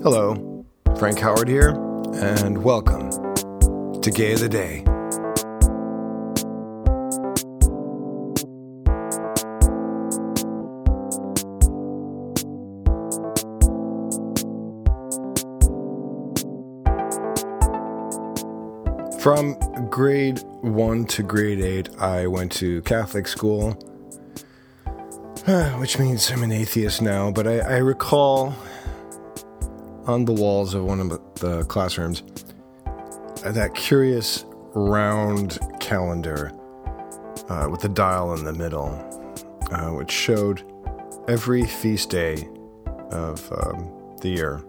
Hello, Frank Howard here, and welcome to Gay of the Day. From grade 1 to grade 8, I went to Catholic school, which means I'm an atheist now, but I, I recall on the walls of one of the classrooms that curious round calendar uh, with the dial in the middle, uh, which showed every feast day of um, the year,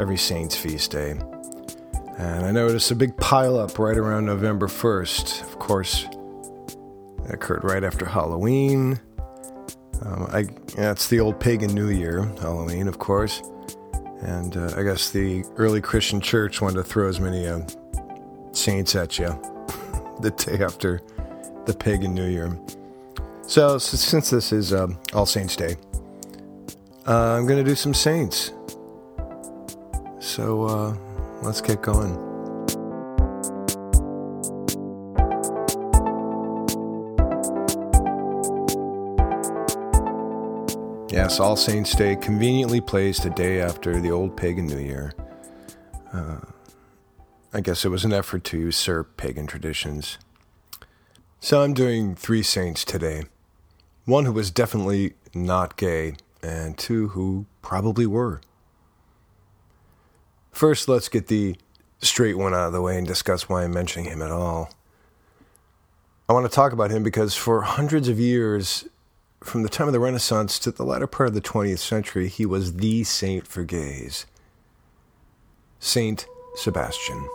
every saint's feast day. And I noticed a big pileup right around November 1st. Of course, it occurred right after Halloween. Um, I, that's the old pagan New Year, Halloween, of course. And uh, I guess the early Christian church wanted to throw as many uh, saints at you the day after the pagan New Year. So, so since this is um, All Saints Day, uh, I'm going to do some saints. So, uh, let's get going. Yes, All Saints Day conveniently placed a day after the old pagan New Year. Uh, I guess it was an effort to usurp pagan traditions. So I'm doing three saints today one who was definitely not gay, and two who probably were. First, let's get the straight one out of the way and discuss why I'm mentioning him at all. I want to talk about him because for hundreds of years, from the time of the Renaissance to the latter part of the 20th century, he was the saint for gays. Saint Sebastian.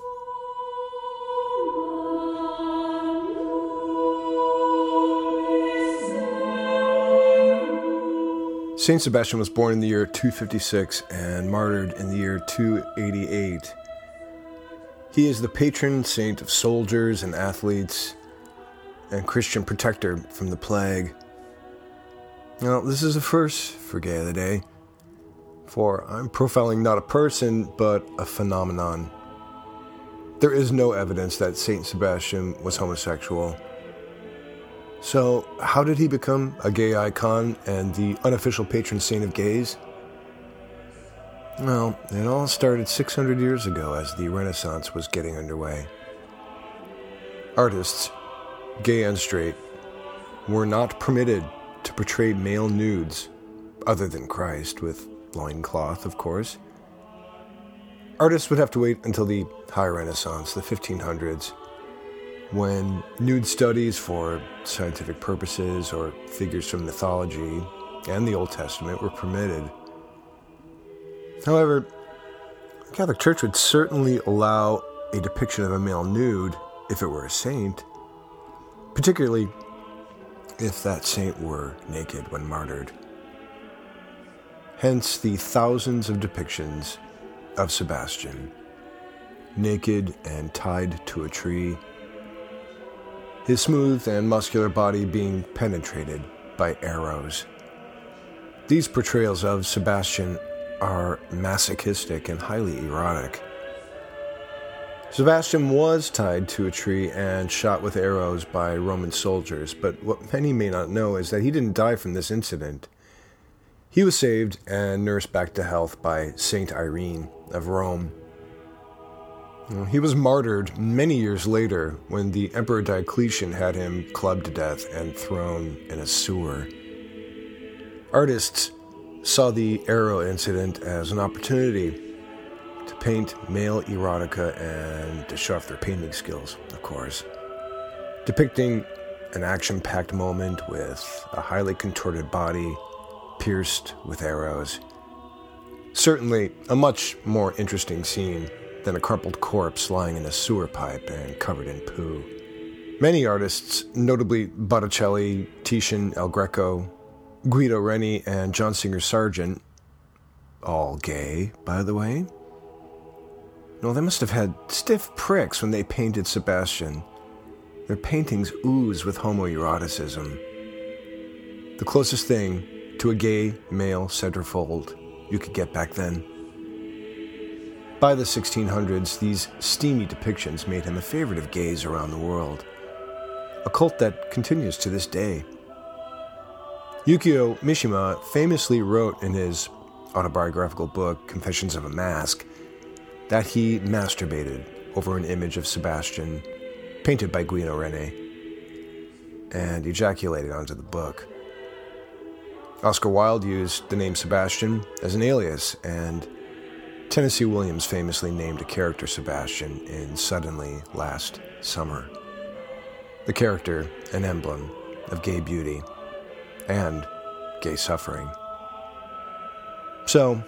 Saint Sebastian was born in the year 256 and martyred in the year 288. He is the patron saint of soldiers and athletes and Christian protector from the plague. Now, this is a first for Gay of the Day, for I'm profiling not a person, but a phenomenon. There is no evidence that Saint Sebastian was homosexual. So, how did he become a gay icon and the unofficial patron saint of gays? Well, it all started 600 years ago as the Renaissance was getting underway. Artists, gay and straight, were not permitted to portray male nudes, other than Christ, with loincloth, of course. Artists would have to wait until the High Renaissance, the 1500s, when nude studies for scientific purposes or figures from mythology and the Old Testament were permitted. However, the Catholic Church would certainly allow a depiction of a male nude if it were a saint, particularly if that saint were naked when martyred. Hence the thousands of depictions of Sebastian, naked and tied to a tree his smooth and muscular body being penetrated by arrows. These portrayals of Sebastian are masochistic and highly erotic. Sebastian was tied to a tree and shot with arrows by Roman soldiers, but what many may not know is that he didn't die from this incident. He was saved and nursed back to health by Saint Irene of Rome. He was martyred many years later when the Emperor Diocletian had him clubbed to death and thrown in a sewer. Artists saw the arrow incident as an opportunity to paint male erotica and to show off their painting skills, of course, depicting an action packed moment with a highly contorted body pierced with arrows. Certainly a much more interesting scene than a crumpled corpse lying in a sewer pipe and covered in poo. Many artists, notably Botticelli, Titian, El Greco, Guido Reni, and John Singer Sargent, all gay, by the way. No, they must have had stiff pricks when they painted Sebastian. Their paintings ooze with homoeroticism. The closest thing to a gay male centerfold you could get back then. By the 1600s, these steamy depictions made him a favorite of gays around the world, a cult that continues to this day. Yukio Mishima famously wrote in his autobiographical book, Confessions of a Mask, that he masturbated over an image of Sebastian painted by Guido Reni and ejaculated onto the book. Oscar Wilde used the name Sebastian as an alias, and Tennessee Williams famously named a character Sebastian in Suddenly Last Summer. The character, an emblem of gay beauty and gay suffering. So,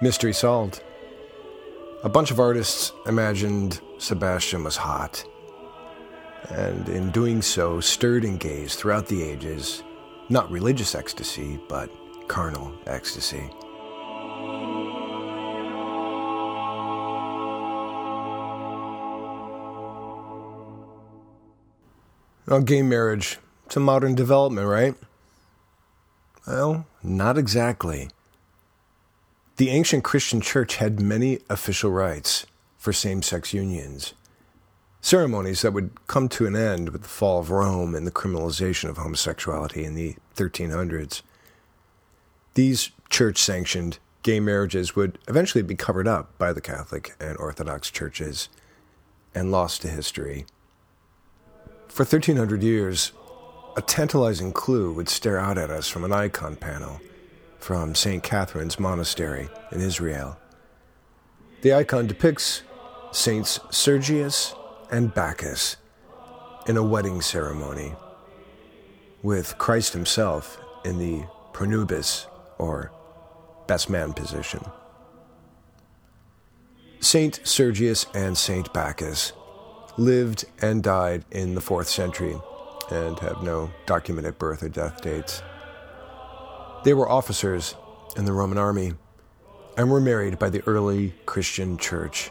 mystery solved. A bunch of artists imagined Sebastian was hot, and in doing so, stirred in gays throughout the ages, not religious ecstasy, but carnal ecstasy. Now, gay marriage, a modern development, right? Well, not exactly. The ancient Christian church had many official rites for same sex unions, ceremonies that would come to an end with the fall of Rome and the criminalization of homosexuality in the 1300s. These church sanctioned gay marriages would eventually be covered up by the Catholic and Orthodox churches and lost to history. For 1300 years, a tantalizing clue would stare out at us from an icon panel from St. Catherine's Monastery in Israel. The icon depicts Saints Sergius and Bacchus in a wedding ceremony, with Christ himself in the pronubus, or best man position. Saint Sergius and Saint Bacchus lived and died in the 4th century and have no documented birth or death dates. They were officers in the Roman army and were married by the early Christian church.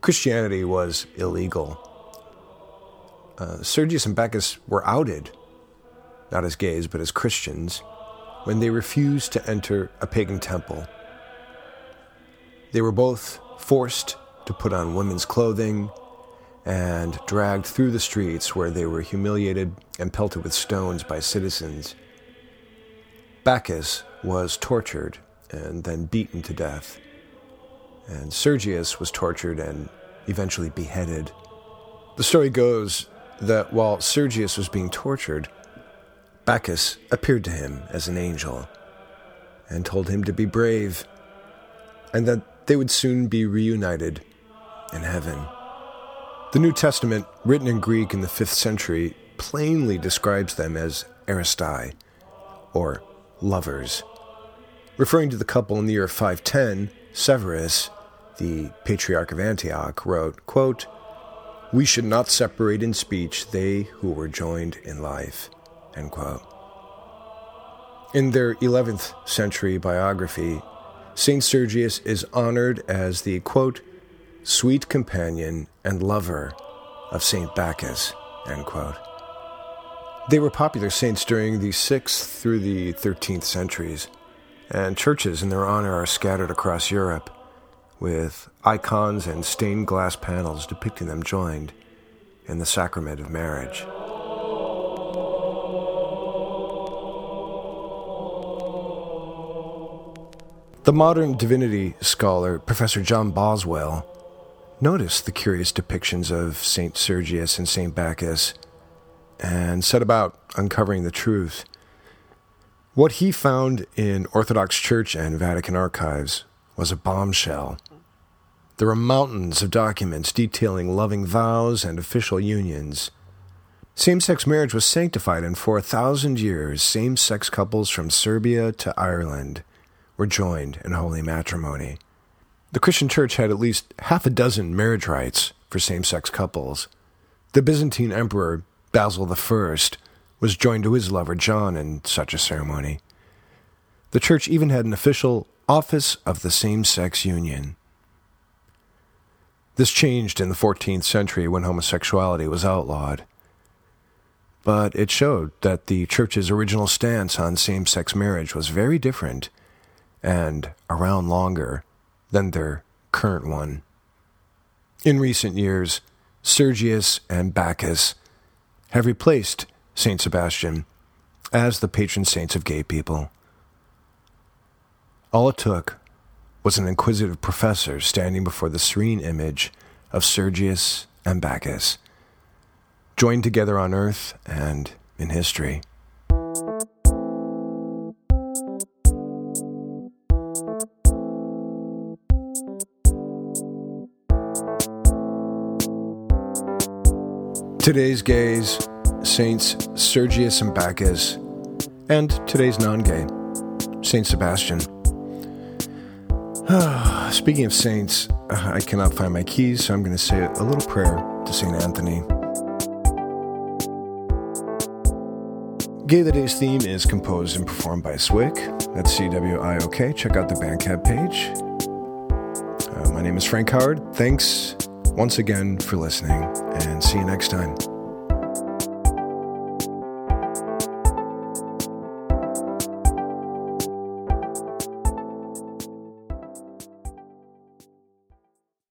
Christianity was illegal. Uh, Sergius and Bacchus were outed, not as gays, but as Christians, when they refused to enter a pagan temple. They were both forced to put on women's clothing and dragged through the streets where they were humiliated and pelted with stones by citizens. Bacchus was tortured and then beaten to death, and Sergius was tortured and eventually beheaded. The story goes that while Sergius was being tortured, Bacchus appeared to him as an angel and told him to be brave and that they would soon be reunited in heaven. The New Testament, written in Greek in the 5th century, plainly describes them as erastai, or lovers. Referring to the couple in the year 510, Severus, the Patriarch of Antioch, wrote, quote, We should not separate in speech they who were joined in life. End quote. In their 11th century biography, St. Sergius is honored as the, quote, sweet companion and lover of St. Bacchus. They were popular saints during the 6th through the 13th centuries, and churches in their honor are scattered across Europe, with icons and stained glass panels depicting them joined in the sacrament of marriage. The modern divinity scholar, Professor John Boswell, noticed the curious depictions of St. Sergius and St. Bacchus and set about uncovering the truth. What he found in Orthodox Church and Vatican archives was a bombshell. There were mountains of documents detailing loving vows and official unions. Same sex marriage was sanctified, and for a thousand years, same sex couples from Serbia to Ireland were joined in holy matrimony. The Christian Church had at least half a dozen marriage rites for same sex couples. The Byzantine Emperor Basil I was joined to his lover John in such a ceremony. The church even had an official office of the same sex union. This changed in the 14th century when homosexuality was outlawed. But it showed that the church's original stance on same sex marriage was very different and around longer than their current one. In recent years, Sergius and Bacchus have replaced Saint Sebastian as the patron saints of gay people. All it took was an inquisitive professor standing before the serene image of Sergius and Bacchus, joined together on earth and in history. Today's gays, Saints Sergius and Bacchus, and today's non gay, Saint Sebastian. Speaking of saints, uh, I cannot find my keys, so I'm going to say a little prayer to St. Anthony. Gay the Day's theme is composed and performed by Swick. That's C W I O K. Check out the Bandcamp page. Uh, my name is Frank Howard. Thanks once again for listening, and see you next time.